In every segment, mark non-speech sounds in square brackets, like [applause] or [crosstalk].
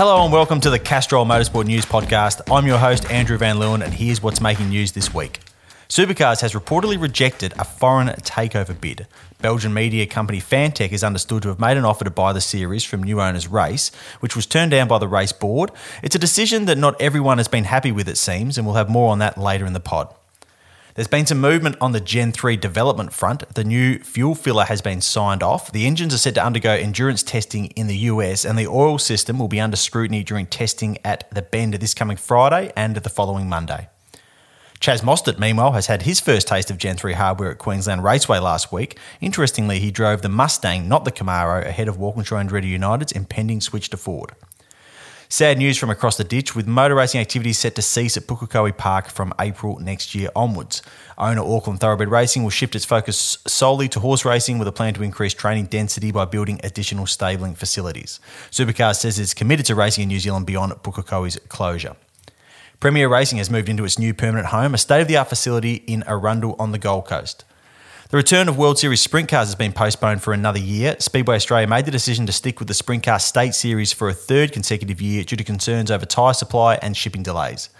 Hello and welcome to the Castrol Motorsport News Podcast. I'm your host, Andrew Van Leeuwen, and here's what's making news this week. Supercars has reportedly rejected a foreign takeover bid. Belgian media company Fantech is understood to have made an offer to buy the series from new owners Race, which was turned down by the race board. It's a decision that not everyone has been happy with, it seems, and we'll have more on that later in the pod. There's been some movement on the Gen 3 development front. The new fuel filler has been signed off. The engines are set to undergo endurance testing in the US, and the oil system will be under scrutiny during testing at the Bend this coming Friday and the following Monday. Chaz Mostert, meanwhile, has had his first taste of Gen 3 hardware at Queensland Raceway last week. Interestingly, he drove the Mustang, not the Camaro, ahead of Walkinshaw and Andretti United's impending switch to Ford. Sad news from across the ditch, with motor racing activities set to cease at Pukekohe Park from April next year onwards. Owner Auckland Thoroughbred Racing will shift its focus solely to horse racing with a plan to increase training density by building additional stabling facilities. Supercars says it's committed to racing in New Zealand beyond Pukekohe's closure. Premier Racing has moved into its new permanent home, a state of the art facility in Arundel on the Gold Coast. The return of World Series Sprint Cars has been postponed for another year. Speedway Australia made the decision to stick with the Sprint Car State Series for a third consecutive year due to concerns over tyre supply and shipping delays.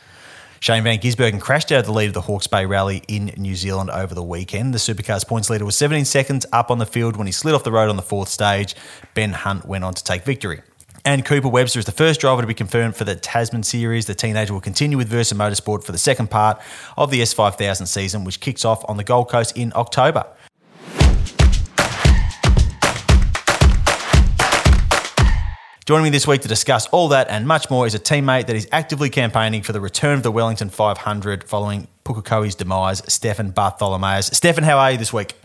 Shane Van Gisbergen crashed out of the lead of the Hawke's Bay Rally in New Zealand over the weekend. The Supercars points leader was 17 seconds up on the field when he slid off the road on the fourth stage. Ben Hunt went on to take victory. And Cooper Webster is the first driver to be confirmed for the Tasman Series. The teenager will continue with Versa Motorsport for the second part of the S5000 season, which kicks off on the Gold Coast in October. Joining me this week to discuss all that and much more is a teammate that is actively campaigning for the return of the Wellington 500 following Pukekohe's demise, Stefan Bartholomaeus. Stefan, how are you this week?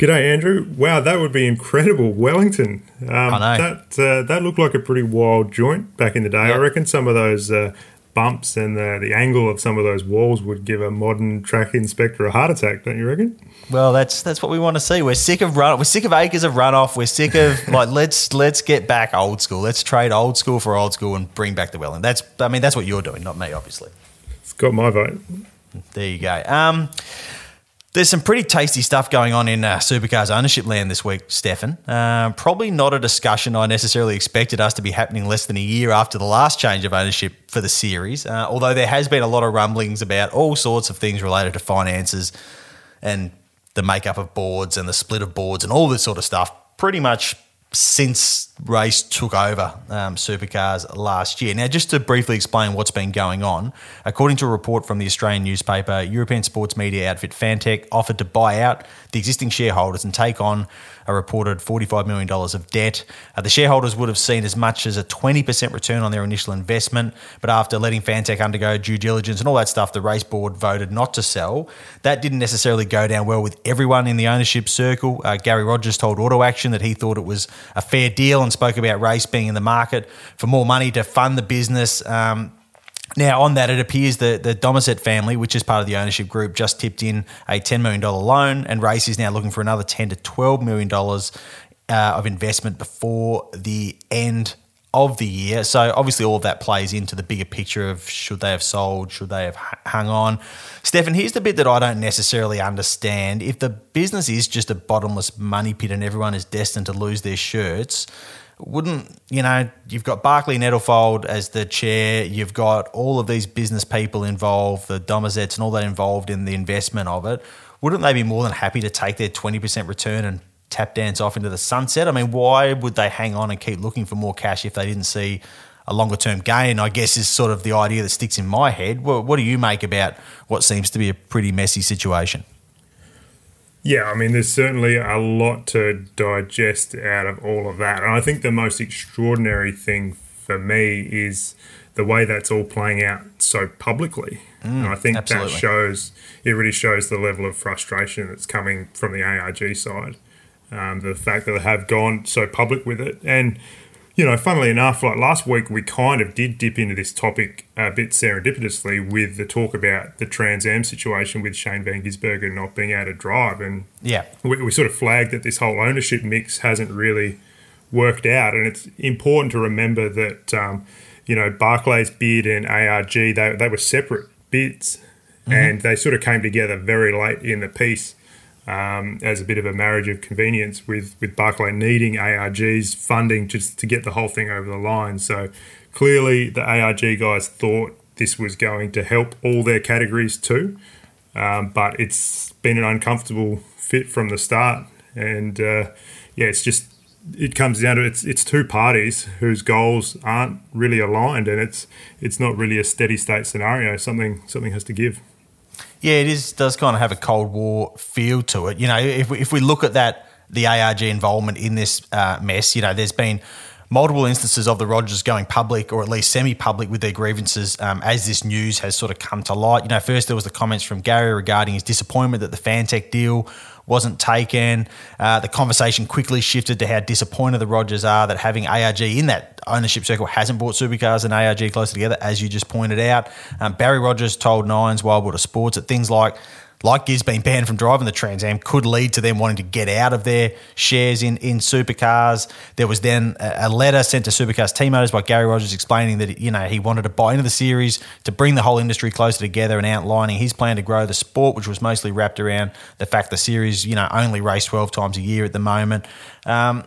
G'day, Andrew. Wow, that would be incredible. Wellington. Um, I know. That, uh, that looked like a pretty wild joint back in the day. Yep. I reckon some of those uh, bumps and the, the angle of some of those walls would give a modern track inspector a heart attack, don't you reckon? Well, that's that's what we want to see. We're sick of run. We're sick of acres of runoff. We're sick of [laughs] like let's let's get back old school. Let's trade old school for old school and bring back the Wellington. That's I mean that's what you're doing, not me, obviously. It's got my vote. There you go. Um, there's some pretty tasty stuff going on in uh, supercars ownership land this week, Stefan. Uh, probably not a discussion I necessarily expected us to be happening less than a year after the last change of ownership for the series. Uh, although there has been a lot of rumblings about all sorts of things related to finances and the makeup of boards and the split of boards and all this sort of stuff. Pretty much since race took over um, supercars last year. Now, just to briefly explain what's been going on, according to a report from the Australian newspaper, European sports media outfit Fantech offered to buy out the existing shareholders and take on a reported $45 million of debt. Uh, the shareholders would have seen as much as a 20% return on their initial investment, but after letting Fantech undergo due diligence and all that stuff, the race board voted not to sell. That didn't necessarily go down well with everyone in the ownership circle. Uh, Garry Rogers told Auto Action that he thought it was a fair deal and spoke about race being in the market for more money to fund the business. Um, now, on that, it appears that the Domazet family, which is part of the ownership group, just tipped in a $10 million loan, and Race is now looking for another 10 to $12 million uh, of investment before the end of the year. So, obviously, all of that plays into the bigger picture of should they have sold, should they have hung on. Stefan, here's the bit that I don't necessarily understand. If the business is just a bottomless money pit and everyone is destined to lose their shirts, wouldn't you know you've got Barclay Nettlefold as the chair you've got all of these business people involved the Domazets and all that involved in the investment of it wouldn't they be more than happy to take their 20% return and tap dance off into the sunset I mean why would they hang on and keep looking for more cash if they didn't see a longer term gain, I guess, is sort of the idea that sticks in my head. What, what do you make about what seems to be a pretty messy situation? Yeah, I mean, there's certainly a lot to digest out of all of that. And I think the most extraordinary thing for me is the way that's all playing out so publicly. Mm, and I think absolutely. that shows, it really shows the level of frustration that's coming from the ARG side. Um, the fact that they have gone so public with it. And you know, funnily enough, like last week, we kind of did dip into this topic a bit serendipitously with the talk about the Trans Am situation with Shane Van Gisbergen not being able to drive. And yeah, we, we, sort of flagged that this whole ownership mix hasn't really worked out. And it's important to remember that, um, you know, Barclays bid and ARG, they, they were separate bids mm-hmm. and they sort of came together very late in the piece um, as a bit of a marriage of convenience with with Barclay needing ARG's funding just to get the whole thing over the line. So clearly, the ARG guys thought this was going to help all their categories too, um, but it's been an uncomfortable fit from the start, and uh, yeah, it's just it comes down to it's it's two parties whose goals aren't really aligned, and it's it's not really a steady state scenario. Something something has to give. Yeah, it is does kind of have a Cold War feel to it. You know, if we, if we look at that, the ARG involvement in this uh, mess, you know, there's been multiple instances of the Rogers going public or at least semi-public with their grievances um, as this news has sort of come to light. You know, first there was the comments from Garry regarding his disappointment that the Fantech deal wasn't taken. Uh, the conversation quickly shifted to how disappointed the Rogers are that having ARG in that ownership circle hasn't brought supercars and ARG closer together, as you just pointed out. Um, Barry Rogers told Nines Wide World of Sports that things like like Giz being banned from driving the Trans Am could lead to them wanting to get out of their shares in, in supercars. There was then a, letter sent to supercars team owners by Garry Rogers explaining that you know he wanted to buy into the series to bring the whole industry closer together and outlining his plan to grow the sport, which was mostly wrapped around the fact the series you know only race twelve times a year at the moment. Um,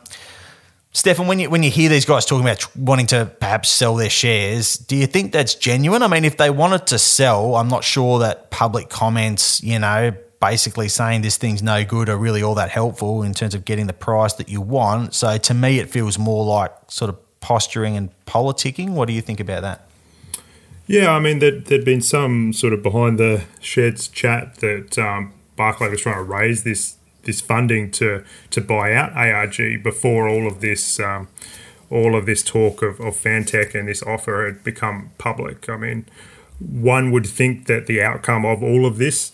Stefan, when you when you hear these guys talking about wanting to perhaps sell their shares, do you think that's genuine? I mean, if they wanted to sell, I'm not sure that public comments, you know, basically saying this thing's no good are really all that helpful in terms of getting the price that you want. So to me, it feels more like sort of posturing and politicking. What do you think about that? Yeah, I mean, there'd, there'd been some sort of behind the sheds chat that um, Barclay was trying to raise this this funding to to buy out ARG before all of this um, all of this talk of, of Fantech and this offer had become public. I mean, one would think that the outcome of all of this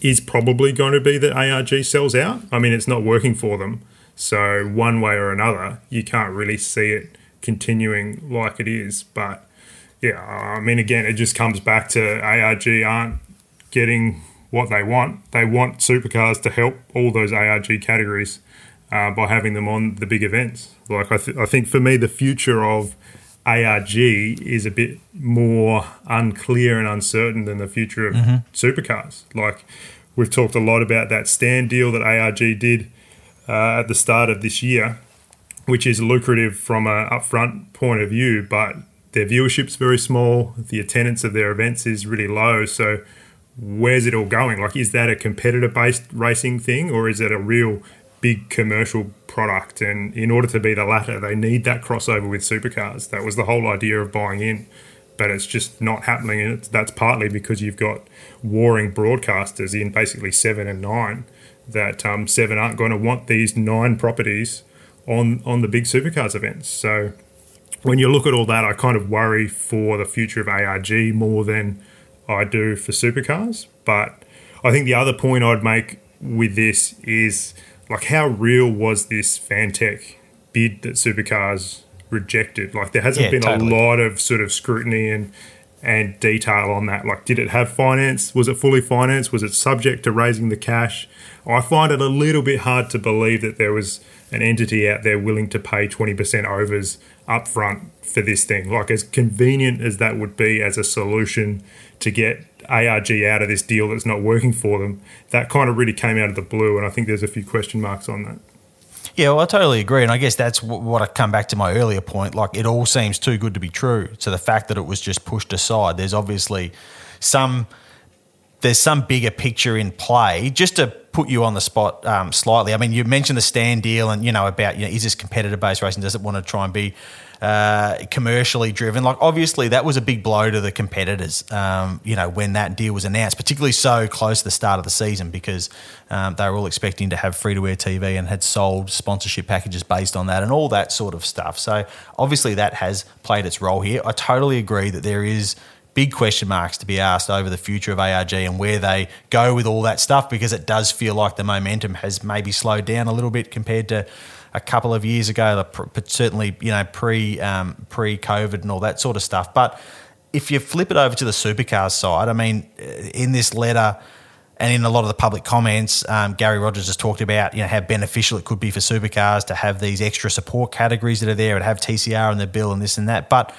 is probably going to be that ARG sells out. I mean, it's not working for them. So, one way or another, you can't really see it continuing like it is. But yeah, I mean, again, it just comes back to ARG aren't getting what they want. They want supercars to help all those ARG categories uh, by having them on the big events. Like I, th- I think for me, the future of ARG is a bit more unclear and uncertain than the future of mm-hmm. supercars. Like we've talked a lot about that Stan deal that ARG did uh, at the start of this year, which is lucrative from an upfront point of view, but their viewership's very small. The attendance of their events is really low. So where's it all going? Like, is that a competitor based racing thing or is it a real big commercial product? And in order to be the latter, they need that crossover with supercars. That was the whole idea of buying in. But it's just not happening, and that's partly because you've got warring broadcasters in basically seven and nine. That um, seven aren't going to want these nine properties on on the big supercars events. So when you look at all that, I kind of worry for the future of ARG more than I do for supercars. But I think the other point I'd make with this is like how real was this Fantech bid that supercars rejected? Like there hasn't yeah, been totally. a lot of sort of scrutiny and and detail on that. Like, did it have finance? Was it fully financed? Was it subject to raising the cash? I find it a little bit hard to believe that there was an entity out there willing to pay 20% overs upfront for this thing. Like, as convenient as that would be as a solution to get ARG out of this deal that's not working for them, that kind of really came out of the blue. And I think there's a few question marks on that. Yeah, well, I totally agree, and I guess that's what I come back to my earlier point. Like, it all seems too good to be true. So the fact that it was just pushed aside, there's obviously some there's some bigger picture in play. Just to put you on the spot um, slightly, I mean, you mentioned the Stan deal, and you know about you know is this competitor based racing? Does it want to try and be uh, commercially driven. Like obviously that was a big blow to the competitors. Um, you know when that deal was announced, particularly so close to the start of the season because um, they were all expecting to have free to air TV and had sold sponsorship packages based on that and all that sort of stuff. So obviously that has played its role here. I totally agree that there is big question marks to be asked over the future of ARG and where they go with all that stuff because it does feel like the momentum has maybe slowed down a little bit compared to a couple of years ago, but certainly you know pre um, pre COVID and all that sort of stuff. But if you flip it over to the supercars side, I mean, uh, in this letter and in a lot of the public comments, um, Garry Rogers has talked about you know how beneficial it could be for supercars to have these extra support categories that are there and have TCR in the bill and this and that, but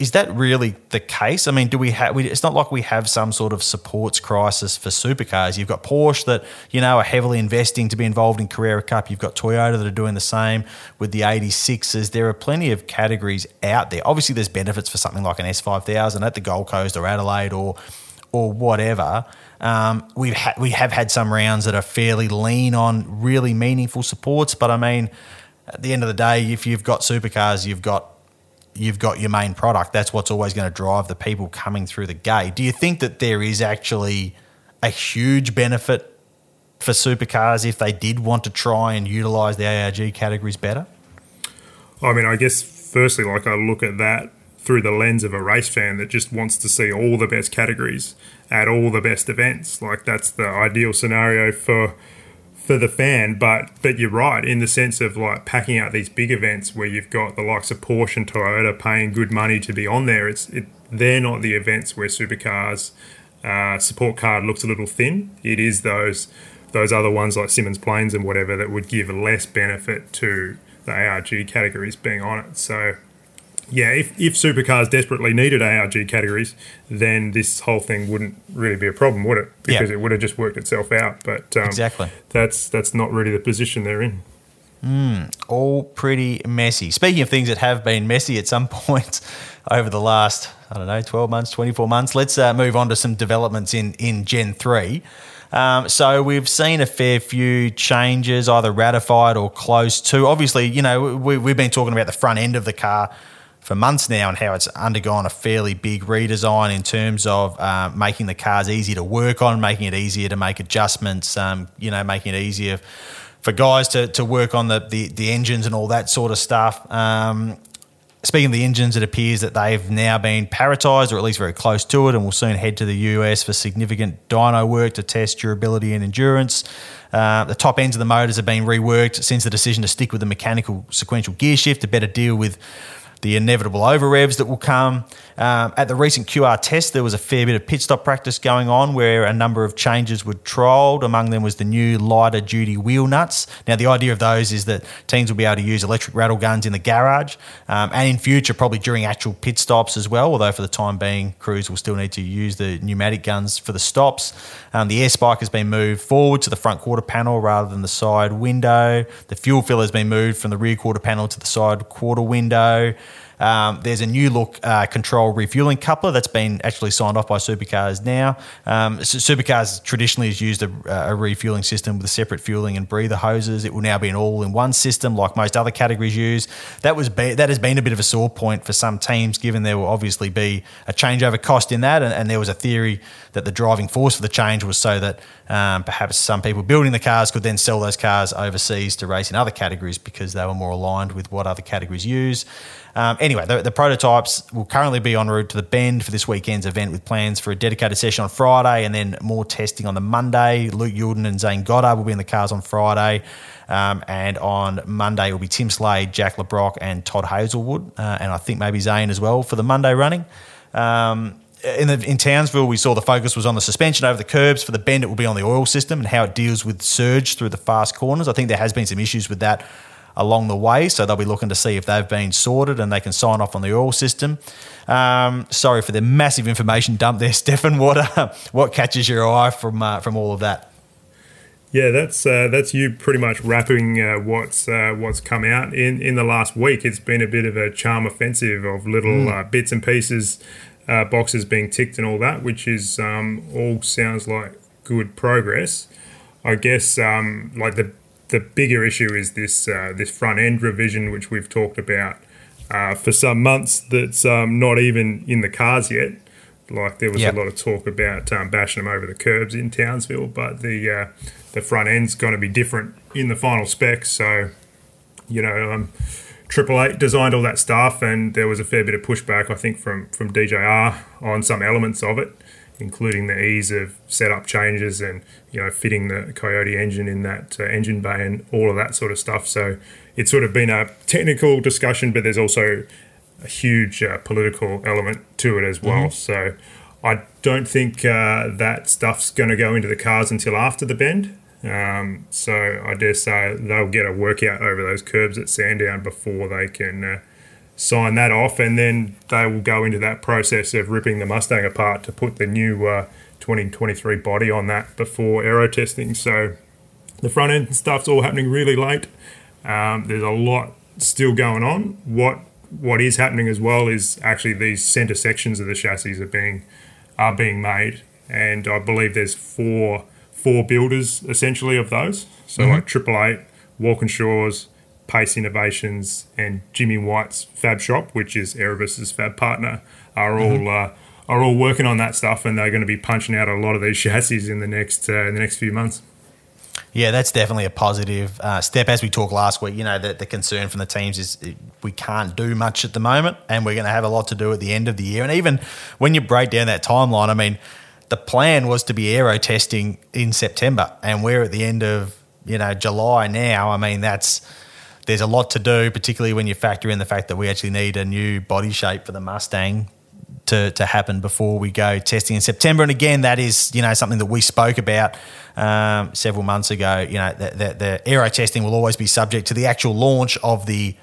is that really the case? I mean, do we have? It's not like we have some sort of supports crisis for supercars. You've got Porsche that you know are heavily investing to be involved in Carrera Cup. You've got Toyota that are doing the same with the 86s. There are plenty of categories out there. Obviously, there's benefits for something like an S5000 at the Gold Coast or Adelaide or or whatever. Um, we've ha- we have had some rounds that are fairly lean on really meaningful supports, but I mean, at the end of the day, if you've got supercars, you've got you've got your main product. That's what's always going to drive the people coming through the gate. Do you think that there is actually a huge benefit for supercars if they did want to try and utilize the ARG categories better? I mean, I guess firstly, like I look at that through the lens of a race fan that just wants to see all the best categories at all the best events. Like that's the ideal scenario for for the fan, but but you're right in the sense of like packing out these big events where you've got the likes of Porsche and Toyota paying good money to be on there. It's it, they're not the events where supercars uh, support card looks a little thin. It is those those other ones like Symmons Plains and whatever that would give less benefit to the ARG categories being on it. So yeah, if, if supercars desperately needed ARG categories, then this whole thing wouldn't really be a problem, would it? Because it would have just worked itself out. But um, exactly, that's that's not really the position they're in. Mm, all pretty messy. Speaking of things that have been messy at some [laughs] points over the last, I don't know, 12 months, 24 months, let's uh, move on to some developments in, in Gen 3. Um, so we've seen a fair few changes, either ratified or close to. Obviously, you know, we, we've been talking about the front end of the car for months now and how it's undergone a fairly big redesign in terms of uh, making the cars easier to work on, making it easier to make adjustments, um, you know, making it easier for guys to, to work on the, the, the engines and all that sort of stuff. Um, speaking of the engines, it appears that they've now been paritized or at least very close to it, and will soon head to the US for significant dyno work to test durability and endurance. Uh, the top ends of the motors have been reworked since the decision to stick with the mechanical sequential gear shift to better deal with the inevitable over revs that will come. Um, at the recent QR test, there was a fair bit of pit stop practice going on where a number of changes were trialled. Among them was the new lighter duty wheel nuts. Now, the idea of those is that teams will be able to use electric rattle guns in the garage um, and in future, probably during actual pit stops as well, although for the time being, crews will still need to use the pneumatic guns for the stops. Um, the air spike has been moved forward to the front quarter panel rather than the side window. The fuel filler has been moved from the rear quarter panel to the side quarter window. Um, there's a new look uh, control refueling coupler that's been actually signed off by supercars now. Um, supercars traditionally has used a, a, refueling system with separate fueling and breather hoses. It will now be an all-in-one system like most other categories use. That was be, that has been a bit of a sore point for some teams, given there will obviously be a changeover cost in that, and, and there was a theory that the driving force for the change was so that um, perhaps some people building the cars could then sell those cars overseas to race in other categories because they were more aligned with what other categories use. Um, anyway, the, the, prototypes will currently be en route to the Bend for this weekend's event with plans for a dedicated session on Friday and then more testing on the Monday. Luke Youlden and Zane Goddard will be in the cars on Friday. Um, and on Monday, will be Tim Slade, Jack Le Brocq, and Todd Hazelwood. Uh, and I think maybe Zane as well for the Monday running. Um, in, the, in Townsville, we saw the focus was on the suspension over the curbs. For the bend, it will be on the oil system and how it deals with surge through the fast corners. I think there has been some issues with that along the way, so they'll be looking to see if they've been sorted and they can sign off on the oil system. Um, sorry for the massive information dump there, [laughs] Stefan. What uh, what catches your eye from uh, from all of that? Yeah, that's uh, that's you pretty much wrapping uh, what's uh, what's come out in, in the last week. It's been a bit of a charm offensive of little mm. bits and pieces uh, boxes being ticked and all that, which is um, all sounds like good progress. I guess um, like the the bigger issue is this uh, this front end revision, which we've talked about uh, for some months that's um, not even in the cars yet. Like there was Yep. a lot of talk about um, bashing them over the curbs in Townsville, but the uh, the front end's going to be different in the final specs. So you know, um, Triple Eight designed all that stuff, and there was a fair bit of pushback, I think, from from DJR on some elements of it, including the ease of setup changes and you know fitting the Coyote engine in that uh, engine bay and all of that sort of stuff. So it's sort of been a technical discussion, but there's also a huge uh, political element to it as well. So I don't think uh, that stuff's going to go into the cars until after the bend. Um, so I dare say they'll get a workout over those curbs at Sandown before they can uh, sign that off, and then they will go into that process of ripping the Mustang apart to put the new uh, 2023 body on that before aero testing. So the front end stuff's all happening really late. Um, there's a lot still going on. What what is happening as well is actually these center sections of the chassis are being are being made, and I believe there's four four builders essentially of those. So like Triple Eight, Walkinshaw's, Pace Innovations, and Jimmy White's Fab Shop, which is Erebus's fab partner, are all uh, are all working on that stuff, and they're going to be punching out a lot of these [laughs] chassis in the next uh, in the next few months. Yeah, that's definitely a positive uh, step. As we talked last week, you know, the, the concern from the teams is uh, we can't do much at the moment, and we're going to have a lot to do at the end of the year. And even when you break down that timeline, I mean, the plan was to be aero testing in September, and we're at the end of you know July now. I mean, that's there's a lot to do, particularly when you factor in the fact that we actually need a new body shape for the Mustang to, to happen before we go testing in September. And again, that is you know something that we spoke about um, several months ago. You know, the, the, the aero testing will always be subject to the actual launch of the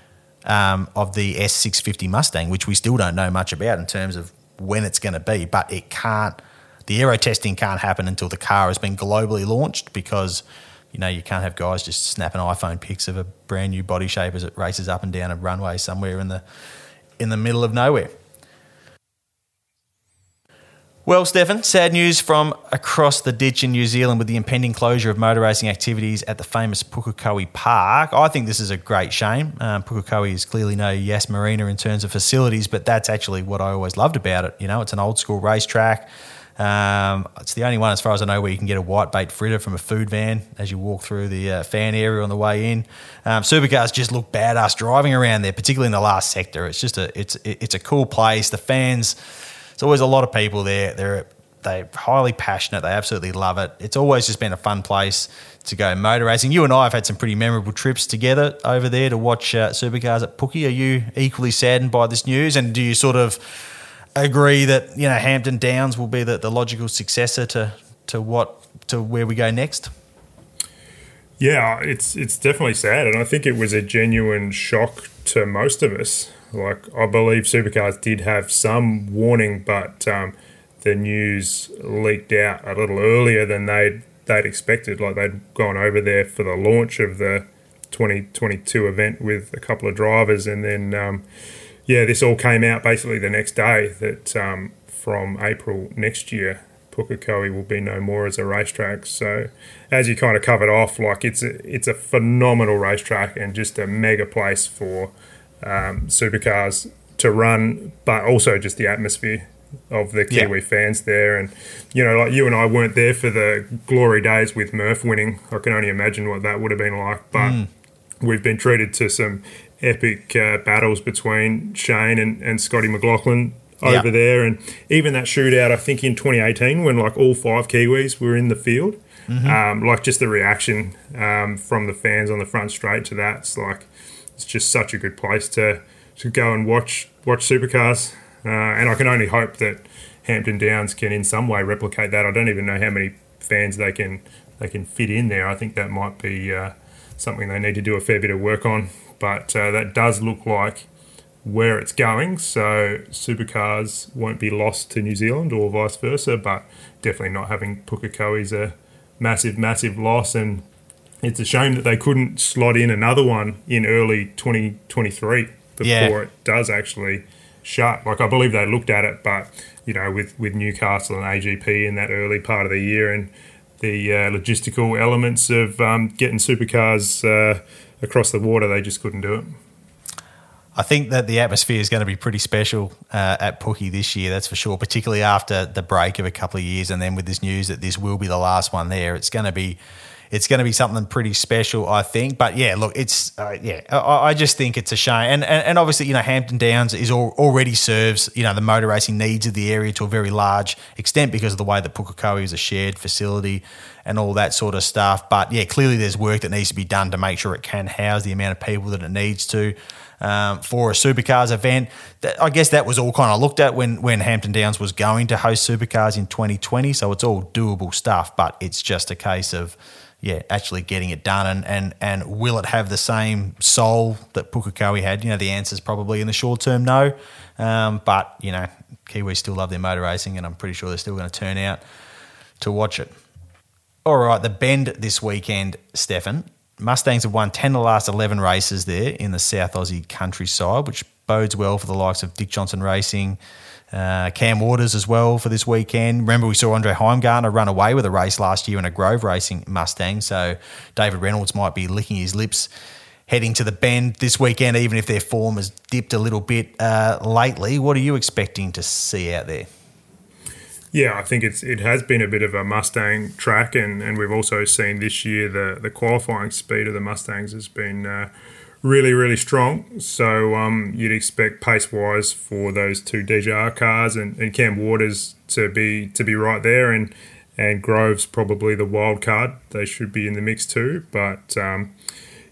um, of the S650 Mustang, which we still don't know much about in terms of when it's going to be. But it can't. The aero testing can't happen until the car has been globally launched because you know you can't have guys just snapping iPhone pics of a brand new body shape as it races up and down a runway somewhere in the in the middle of nowhere. Well, Stefan, sad news from across the ditch in New Zealand with the impending closure of motor racing activities at the famous Pukekohe Park. I think this is a great shame. Um, Pukekohe is clearly no Yas Marina in terms of facilities, but that's actually what I always loved about it. You know, it's an old school racetrack. Um, it's the only one, as far as I know, where you can get a white bait fritter from a food van as you walk through the uh, fan area on the way in. Um, supercars just look badass driving around there, particularly in the last sector. It's just a it's it's a cool place. The fans, there's always a lot of people there. They're they're highly passionate. They absolutely love it. It's always just been a fun place to go motor racing. You and I have had some pretty memorable trips together over there to watch uh, supercars at Pookie. Are you equally saddened by this news? And do you sort of agree that you know Hampton Downs will be the, the logical successor to to what to where we go next? Yeah, it's it's definitely sad, and I think it was a genuine shock to most of us. Like I believe supercars did have some warning, but um, the news leaked out a little earlier than they'd they'd expected. Like they'd gone over there for the launch of the 2022 event with a couple of drivers, and then um, yeah, this all came out basically the next day that um, from April next year, Pukekohe will be no more as a racetrack. So, as you kind of covered off, like it's a, it's a phenomenal racetrack and just a mega place for um, supercars to run, but also just the atmosphere of the Yeah. Kiwi fans there. And, you know, like you and I weren't there for the glory days with Murph winning. I can only imagine what that would have been like. But we've been treated to some epic uh, battles between Shane and, and Scotty McLaughlin over there. And even that shootout, I think in 2018, when like all five Kiwis were in the field, um, like just the reaction um, from the fans on the front straight to that, it's like it's just such a good place to to go and watch watch supercars. Uh, and I can only hope that Hampton Downs can in some way replicate that. I don't even know how many fans they can they can fit in there. I think that might be uh, something they need to do a fair bit of work on. But uh, that does look like where it's going. So supercars won't be lost to New Zealand or vice versa. But definitely not having Pukekohe is a massive, massive loss. And it's a shame that they couldn't slot in another one in early 2023 before Yeah. it does actually shut. Like I believe they looked at it, but you know, with with Newcastle and AGP in that early part of the year and the uh, logistical elements of um, getting supercars uh, across the water, they just couldn't do it. I think that the atmosphere is going to be pretty special uh, at Pookie this year, that's for sure, particularly after the break of a couple of years. And then with this news that this will be the last one there, it's going to be it's going to be something pretty special, I think. But yeah, look, it's uh, yeah, I, I, just think it's a shame, and, and and obviously, you know, Hampton Downs is all, already serves you know the motor racing needs of the area to a very large extent because of the way that Pukekohe is a shared facility and all that sort of stuff. But yeah, clearly there's work that needs to be done to make sure it can house the amount of people that it needs to. Um, for a supercars event. That, I guess that was all kind of looked at when when Hampton Downs was going to host supercars in 2020. So it's all doable stuff, but it's just a case of yeah, actually getting it done and, and, and will it have the same soul that Pukekohe had? You know, the answer is probably in the short term no. Um, but, you know, Kiwis still love their motor racing and I'm pretty sure they're still going to turn out to watch it. All right, the bend this weekend, Stefan. Mustangs have won 10 of the last 11 races there in the South Aussie countryside, which bodes well for the likes of Dick Johnson Racing, uh, Cam Waters as well for this weekend. Remember, we saw Andre Heimgartner run away with a race last year in a Grove Racing Mustang. So David Reynolds might be licking his lips heading to the bend this weekend, even if their form has dipped a little bit uh, lately. What are you expecting to see out there? Yeah, I think it's it has been a bit of a Mustang track, and, and we've also seen this year the the qualifying speed of the Mustangs has been uh, really, really strong. So um, you'd expect pace wise for those two DJR cars and, and Cam Waters to be to be right there, and and Groves probably the wild card. They should be in the mix too, but. Um,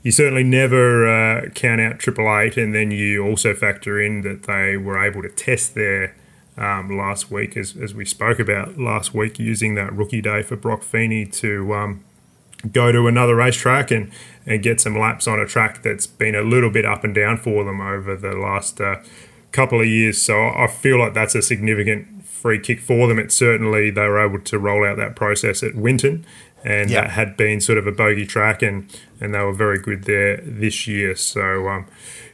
you certainly never uh, count out Triple Eight, and then you also factor in that they were able to test their um, last week, as, as we spoke about last week, using that rookie day for Broc Feeney to um, go to another racetrack and, and get some laps on a track that's been a little bit up and down for them over the last uh, couple of years. So I feel like that's a significant free kick for them. It certainly they were able to roll out that process at Winton, and yep. that had been sort of a bogey track, and and they were very good there this year. So. Um,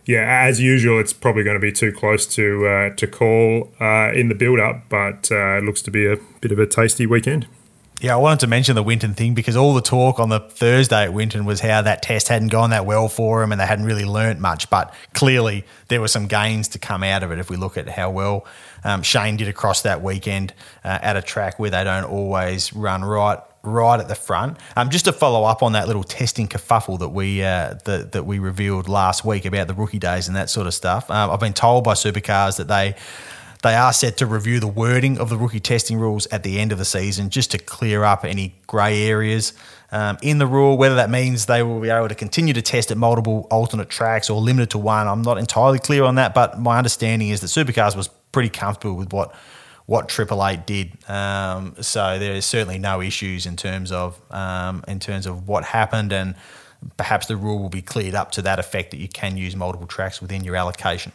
yeah, as usual, it's probably going to be too close to uh, to call uh, in the build up, but uh, it looks to be a bit of a tasty weekend. Yeah, I wanted to mention the Winton thing because all the talk on the Thursday at Winton was how that test hadn't gone that well for them and they hadn't really learnt much. But clearly, there were some gains to come out of it if we look at how well um, Shane did across that weekend uh, at a track where they don't always run right right at the front. Um, just to follow up on that little testing kerfuffle that we uh, that, that we revealed last week about the rookie days and that sort of stuff. Um, I've been told by supercars that they they are set to review the wording of the rookie testing rules at the end of the season just to clear up any grey areas um, in the rule. Whether that means they will be able to continue to test at multiple alternate tracks or limited to one, I'm not entirely clear on that. But my understanding is that Supercars was pretty comfortable with what what Triple Eight did. Um, so there is certainly no issues in terms of um, in terms of what happened, and perhaps the rule will be cleared up to that effect that you can use multiple tracks within your allocation.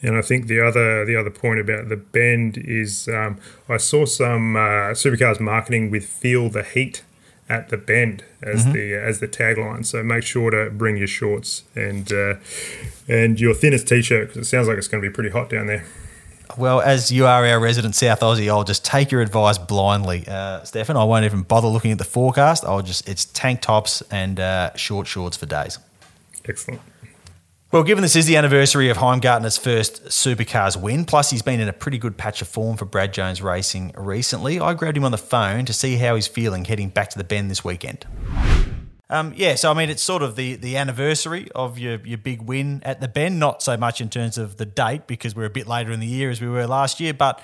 And I think the other the other point about the bend is um, I saw some uh, supercars marketing with "Feel the Heat" at the bend as mm-hmm. the as the tagline. So make sure to bring your shorts and uh, and your thinnest t-shirt because it sounds like it's going to be pretty hot down there. Well, as you are our resident South Aussie, I'll just take your advice blindly, uh, Stefan. I won't even bother looking at the forecast. I'll just it's tank tops and uh, short shorts for days. Excellent. Well, given this is the anniversary of Heimgartner's first supercars win, plus he's been in a pretty good patch of form for Brad Jones Racing recently, I grabbed him on the phone to see how he's feeling heading back to the Bend this weekend. Um, yeah, so I mean, it's sort of the, the anniversary of your, your big win at the Bend, not so much in terms of the date because we're a bit later in the year as we were last year, but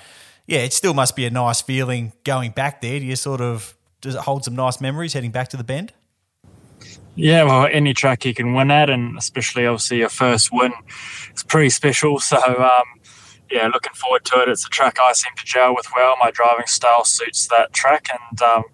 yeah, it still must be a nice feeling going back there. Do you sort of, does it hold some nice memories heading back to the Bend? Yeah, well, any track you can win at, and especially obviously your first win, it's pretty special. [laughs] So, um, yeah, looking forward to it. It's a track I seem to gel with well. My driving style suits that track, and um,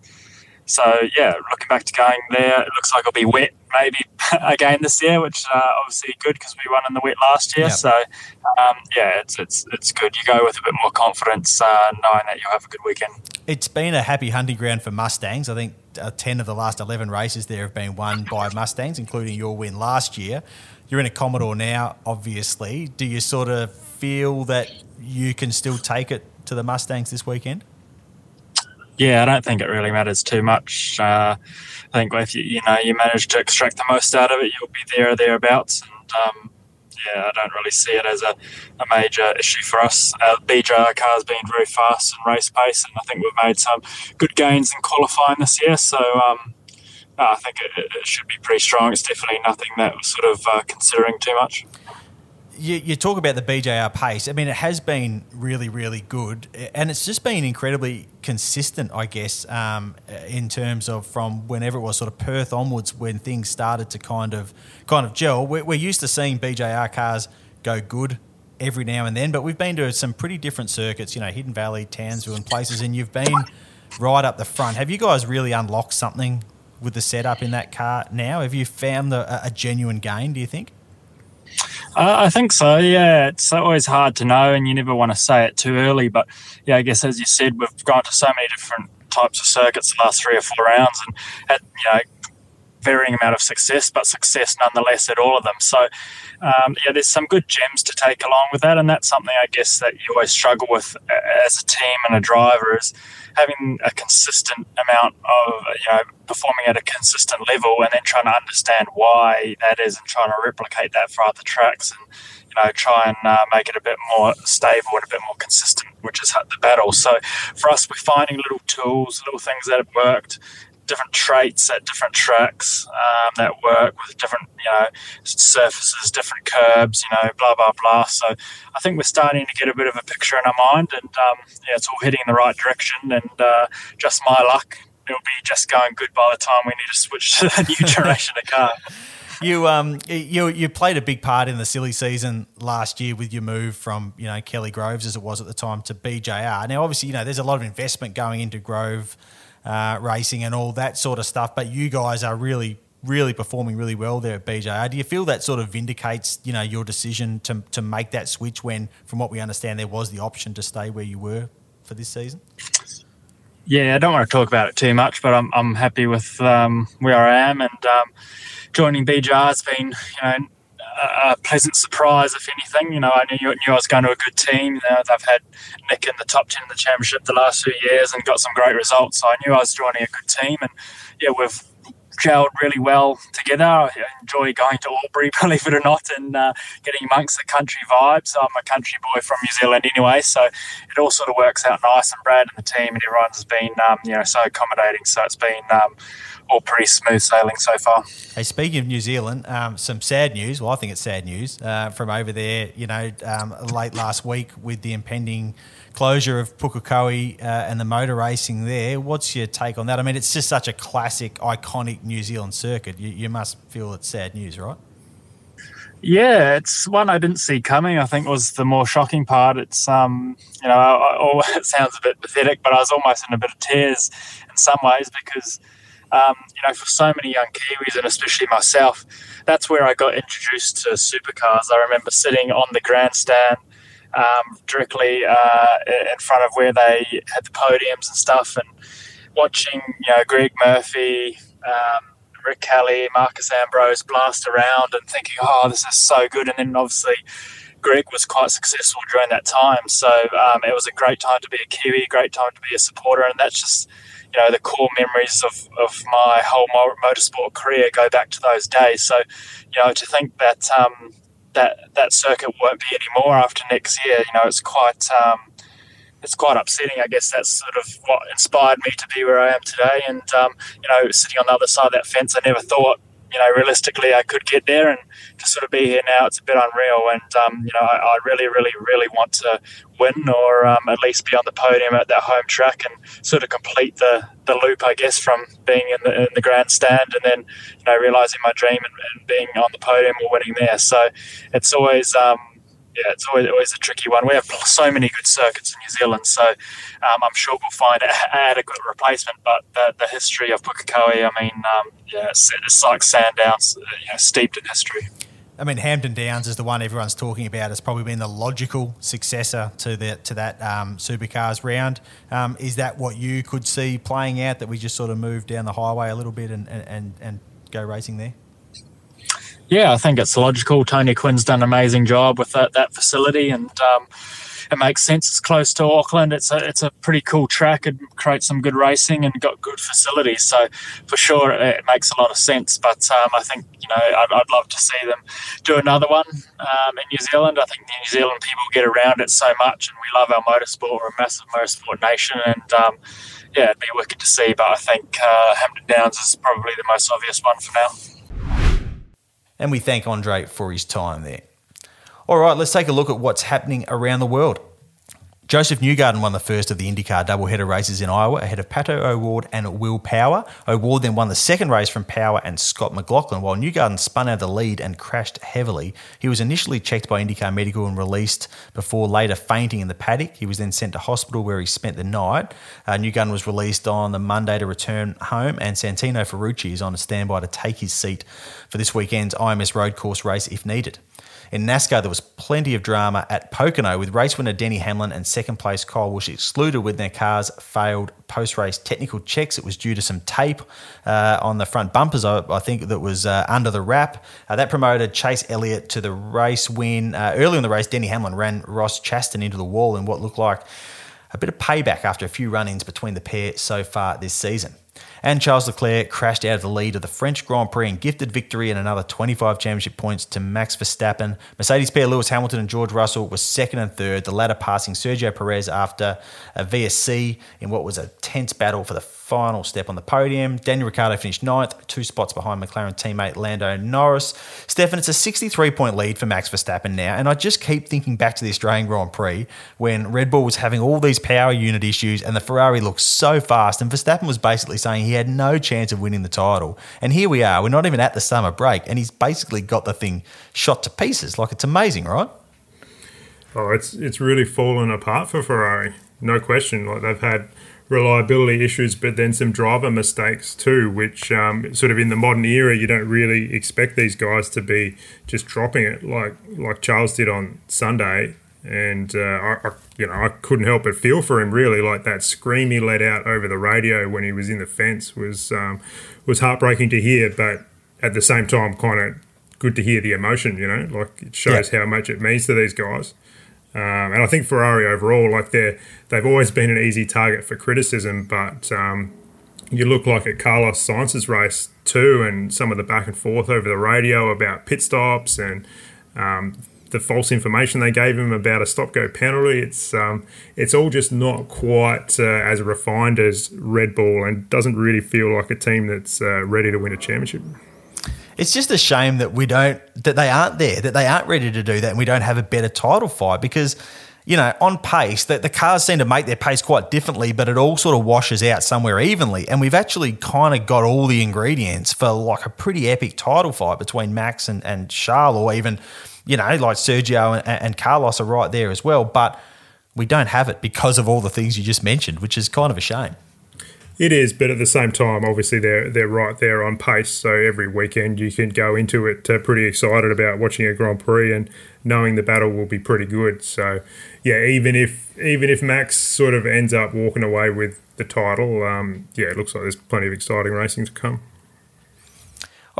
so yeah, looking back to going there, it looks like it'll be wet maybe [laughs] again this year, which uh, obviously good because we won in the wet last year. Yep. So um, yeah, it's it's it's good. You go with a bit more confidence, uh, knowing that you'll have a good weekend. It's been a happy hunting ground for Mustangs. I think uh, ten of the last eleven races there have been won by Mustangs, including your win last year. You're in a Commodore now, obviously. Do you sort of feel that you can still take it to the Mustangs this weekend? Yeah, I don't think it really matters too much. Uh, I think if you you know you manage to extract the most out of it, you'll be there or thereabouts. And um, yeah, I don't really see it as a, a major issue for us. Our BJR car's been very fast and race pace, and I think we've made some good gains in qualifying this year. So um, I think it, it, should be pretty strong. It's definitely nothing that we're sort of uh, considering too much you, you talk about the BJR pace. I mean, it has been really, really good, and it's just been incredibly consistent, I guess, um, in terms of from whenever it was sort of Perth onwards when things started to kind of kind of gel. We're, we're used to seeing BJR cars go good every now and then, but we've been to some pretty different circuits, you know, Hidden Valley, Townsville, and places, and you've been right up the front. Have you guys really unlocked something with the setup in that car now? Have you found a, a genuine gain? Do you think? Uh, I think so. Yeah, it's always hard to know, and you never want to say it too early. But yeah, I guess as you said, we've gone to so many different types of circuits the last three or four rounds, and had you know varying amount of success, but success nonetheless at all of them. So um, yeah, there's some good gems to take along with that, and that's something I guess that you always struggle with as a team and a driver is having a consistent amount of you know performing at a consistent level, and then trying to understand why that is, and trying to replicate that for other tracks, and you know try and uh, make it a bit more stable and a bit more consistent, which is the battle. So for us, we're finding little tools, little things that have worked, different traits at different tracks um, that work with different, you know, surfaces, different curbs, you know, blah blah blah. So I think we're starting to get a bit of a picture in our mind, and um, yeah, it's all heading in the right direction. And uh, just my luck, it'll be just going good by the time we need to switch to a new [laughs] generation of car. You um you you played a big part in the silly season last year with your move from you know Kelly Groves as it was at the time to BJR. Now obviously you know there's a lot of investment going into Grove uh, racing and all that sort of stuff. But you guys are really, really performing really well there at BJR. Do you feel that sort of vindicates, you know, your decision to, to make that switch when, from what we understand, there was the option to stay where you were for this season? Yeah, I don't want to talk about it too much, but I'm, I'm happy with um, where I am and um, joining BJR has been, you know, a pleasant surprise, if anything. You know, I knew, knew I was going to a good team. You know, they've had Nick in the top 10 in the championship the last few years and got some great results. So I knew I was joining a good team. And yeah, we've gelled really well together. I enjoy going to Albury, [laughs] believe it or not, and uh, getting amongst the country vibes. I'm a country boy from New Zealand anyway, so it all sort of works out nice. And Brad and the team and everyone's been, um, you know, so accommodating. So it's been um, all pretty smooth sailing so far. Hey, speaking of New Zealand, um, some sad news. Well, I think it's sad news uh, from over there. You know, um, late last week with the impending closure of Pukekohe uh, and the motor racing there. What's your take on that? I mean, it's just such a classic, iconic New Zealand circuit. You, you must feel it's sad news, right? Yeah, it's one I didn't see coming. I think was the more shocking part. It's um, you know, I, I, [laughs] it sounds a bit pathetic, but I was almost in a bit of tears in some ways because um, you know, for so many young Kiwis and especially myself, that's where I got introduced to supercars. I remember sitting on the grandstand um, directly uh, in front of where they had the podiums and stuff, and watching you know Greg Murphy, um, Rick Kelly, Marcos Ambrose blast around, and thinking, "Oh, this is so good." And then obviously. Greg was quite successful during that time, so um, it was a great time to be a Kiwi, great time to be a supporter, and that's just you know the core memories of, of my whole motorsport career go back to those days. So, you know, to think that um, that that circuit won't be anymore after next year, you know, it's quite um, it's quite upsetting. I guess that's sort of what inspired me to be where I am today. And um, you know, sitting on the other side of that fence, I never thought you know, realistically, I could get there, and to sort of be here now, it's a bit unreal. And um, you know, I, I, really, really, really want to win, or um, at least be on the podium at that home track, and sort of complete the, the loop, I guess, from being in the, in the grandstand, and then you know, realizing my dream and, and being on the podium or winning there. So it's always um, yeah, it's always, always a tricky one. We have so many good circuits in New Zealand, so um, I'm sure we'll find an adequate replacement. But the, the history of Pukekohe, I mean, um, yeah, it's, like Sandowns, uh, you know, steeped in history. I mean, Hampton Downs is the one everyone's talking about. It's probably been the logical successor to the to that um, supercars round. Um, is that what you could see playing out? That we just sort of move down the highway a little bit and and, and go racing there? Yeah, I think it's logical. Tony Quinn's done an amazing job with that, that facility, and um, it makes sense. It's close to Auckland. It's a it's a pretty cool track. It creates some good racing and got good facilities. So for sure, it, it makes a lot of sense. But um, I think you know I'd, I'd, love to see them do another one um, in New Zealand. I think the New Zealand people get around it so much, and we love our motorsport. We're a massive motorsport nation, and um, yeah, it'd be wicked to see. But I think uh, Hampton Downs is probably the most obvious one for now. And we thank Andre for his time there. All right, let's take a look at what's happening around the world. Josef Newgarden won the first of the IndyCar doubleheader races in Iowa ahead of Pato O'Ward and Will Power. O'Ward then won the second race from Power and Scott McLaughlin, while Newgarden spun out of the lead and crashed heavily. He was initially checked by IndyCar Medical and released before later fainting in the paddock. He was then sent to hospital where he spent the night. Uh, Newgarden was released on the Monday to return home, and Santino Ferrucci is on a standby to take his seat for this weekend's IMS road course race if needed. In NASCAR, there was plenty of drama at Pocono with race winner Denny Hamlin and second place Kyle Busch excluded when their cars failed post race technical checks. It was due to some tape uh, on the front bumpers, I, I think, that was uh, under the wrap. Uh, that promoted Chase Elliott to the race win. Uh, early in the race, Denny Hamlin ran Ross Chastain into the wall in what looked like a bit of payback after a few run ins between the pair so far this season. And Charles Leclerc crashed out of the lead of the French Grand Prix and gifted victory and another 25 championship points to Max Verstappen. Mercedes pair Lewis Hamilton and George Russell were second and third, the latter passing Sergio Perez after a VSC in what was a tense battle for the final step on the podium. Daniel Ricciardo finished ninth, two spots behind McLaren teammate Lando Norris. Stefan, it's a 63 point lead for Max Verstappen now, and I just keep thinking back to the Australian Grand Prix when Red Bull was having all these power unit issues and the Ferrari looked so fast, and Verstappen was basically saying he had no chance of winning the title. And here we are, we're not even at the summer break, and he's basically got the thing shot to pieces. Like it's amazing, right? Oh, it's it's really fallen apart for Ferrari, no question. Like they've had reliability issues, but then some driver mistakes too, which um, sort of in the modern era you don't really expect these guys to be just dropping it like like Charles did on Sunday. And uh, I, I, you know, I couldn't help but feel for him. Really, like that scream he let out over the radio when he was in the fence was um, was heartbreaking to hear, but at the same time, kind of good to hear the emotion. You know, like it shows yeah. how much it means to these guys. Um, and I think Ferrari overall, like they they've always been an easy target for criticism, but um, you look like at Carlos Sainz's race too, and some of the back and forth over the radio about pit stops and um, the false information they gave him about a stop go penalty. It's um, it's all just not quite uh, as refined as Red Bull, and doesn't really feel like a team that's uh, ready to win a championship it's just a shame that we don't that they aren't there, that they aren't ready to do that, and we don't have a better title fight because. You know, on pace, that the cars seem to make their pace quite differently, but it all sort of washes out somewhere evenly. And we've actually kind of got all the ingredients for like a pretty epic title fight between Max and, and Charles, or even, you know, like Sergio and, and Carlos are right there as well. But we don't have it because of all the things you just mentioned, which is kind of a shame. It is, but at the same time, obviously they're they're right there on pace. So every weekend you can go into it uh, pretty excited about watching a Grand Prix and knowing the battle will be pretty good. So yeah, even if even if Max sort of ends up walking away with the title, um, yeah, it looks like there's plenty of exciting racing to come.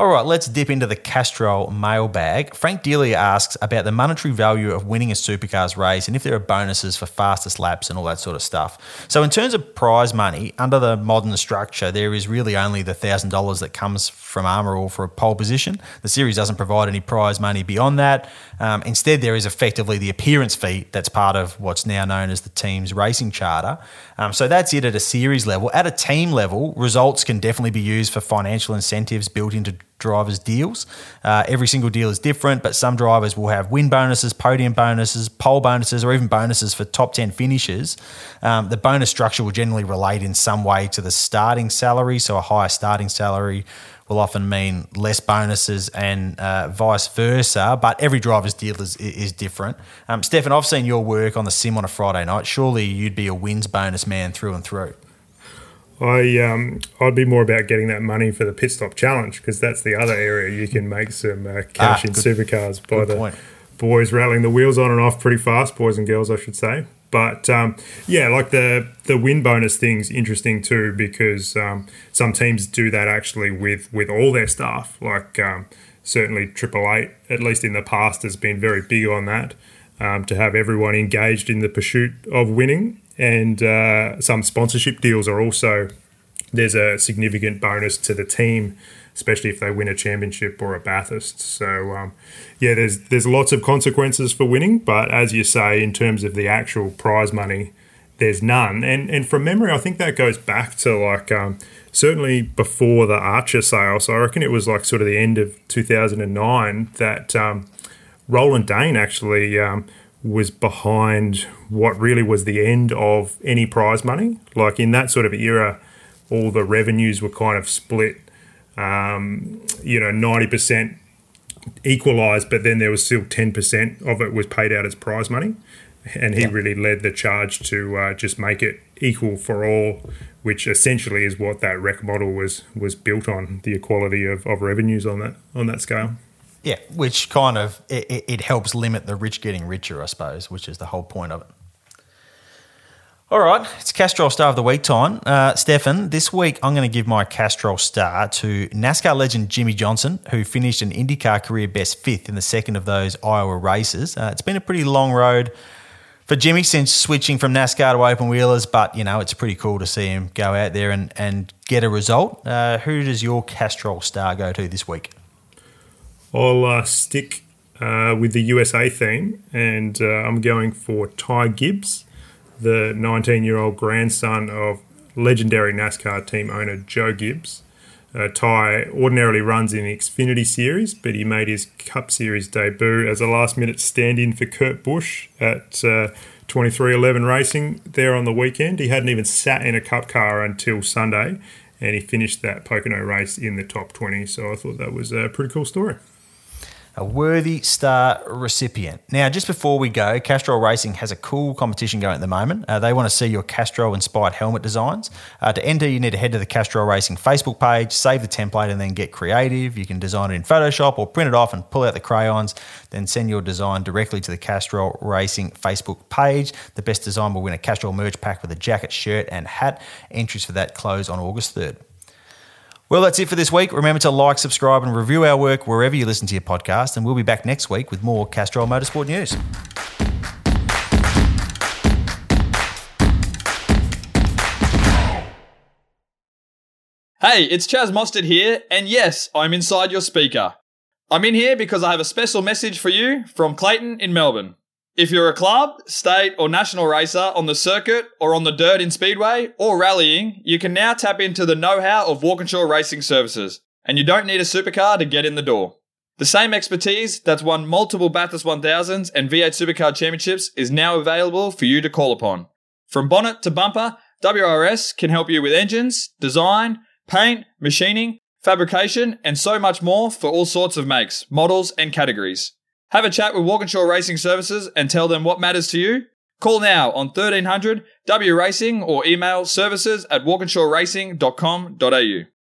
All right, let's dip into the Castrol mailbag. Frank Delia asks about the monetary value of winning a supercars race and if there are bonuses for fastest laps and all that sort of stuff. So, in terms of prize money, under the modern structure, there is really only the $1,000 that comes from Armor All for a pole position. The series doesn't provide any prize money beyond that. Um, instead, there is effectively the appearance fee that's part of what's now known as the team's racing charter. Um, so, that's it at a series level. At a team level, results can definitely be used for financial incentives built into drivers' deals. Uh, every single deal is different, but some drivers will have win bonuses, podium bonuses, pole bonuses, or even bonuses for top 10 finishes. Um, the bonus structure will generally relate in some way to the starting salary, so a higher starting salary will often mean less bonuses and uh, vice versa. But every driver's deal is, is different. Um, Stefan, I've seen your work on the sim on a Friday night. Surely you'd be a wins bonus man through and through. I um, I'd be more about getting that money for the pit stop challenge because that's the other area you can make some uh, cash ah, in good, supercars by the point. boys rattling the wheels on and off pretty fast, boys and girls, I should say. But um, yeah, like the the win bonus thing's interesting too because um, some teams do that actually with with all their staff. Like um, certainly Triple Eight, at least in the past, has been very big on that. Um, to have everyone engaged in the pursuit of winning. And uh, some sponsorship deals are also there's a significant bonus to the team, especially if they win a championship or a Bathurst. So um, yeah, there's there's lots of consequences for winning, but as you say, in terms of the actual prize money, there's none. And and from memory, I think that goes back to like. Um, certainly before the Archer sale, so I reckon it was like sort of the end of 2009 that um, Roland Dane actually um, was behind what really was the end of any prize money. Like in that sort of era, all the revenues were kind of split, um, you know, 90% equalised, but then there was still 10% of it was paid out as prize money. And he really led the charge to uh, just make it equal for all, which essentially is what that REC model was was built on the equality of, of revenues on that on that scale. Yeah, which kind of it, it helps limit the rich getting richer, I suppose, which is the whole point of it. All right, it's Castrol Star of the Week time. Uh, Stefan, this week I'm going to give my Castrol Star to NASCAR legend Jimmie Johnson, who finished an IndyCar career best fifth in the second of those Iowa races. Uh, it's been a pretty long road for Jimmy since switching from NASCAR to open wheelers, but you know it's pretty cool to see him go out there and, and get a result. Uh, who does your Castrol Star go to this week? I'll uh, stick uh, with the USA theme, and uh, I'm going for Ty Gibbs the 19 year old grandson of legendary NASCAR team owner Joe Gibbs. Uh, Ty ordinarily runs in the Xfinity Series, but he made his Cup Series debut as a last minute stand in for Kurt Busch at uh, 23XI Racing there on the weekend. He hadn't even sat in a Cup car until Sunday, and he finished that Pocono race in the top 20. So I thought that was a pretty cool story a worthy star recipient. Now, just before we go, Castrol Racing has a cool competition going at the moment. Uh, they want to see your Castrol inspired helmet designs. Uh, to enter, you need to head to the Castrol Racing Facebook page, save the template, and then get creative. You can design it in Photoshop or print it off and pull out the crayons, then send your design directly to the Castrol Racing Facebook page. The best design will win a Castrol merch pack with a jacket, shirt, and hat. Entries for that close on August 3rd. Well, that's it for this week. Remember to like, subscribe, and review our work wherever you listen to your podcast. And we'll be back next week with more Castrol Motorsport news. Hey, it's Chaz Mostert here, and yes, I'm inside your speaker. I'm in here because I have a special message for you from Clayton in Melbourne. If you're a club, state, or national racer on the circuit or on the dirt in Speedway or rallying, you can now tap into the know how of Walkinshaw Racing Services, and you don't need a supercar to get in the door. The same expertise that's won multiple Bathurst 1000s and V8 Supercar Championships is now available for you to call upon. From bonnet to bumper, WRS can help you with engines, design, paint, machining, fabrication, and so much more for all sorts of makes, models, and categories. Have a chat with Walkinshaw Racing Services and tell them what matters to you. Call now on 1300 W Racing or email services at walkinshawracing.com.au.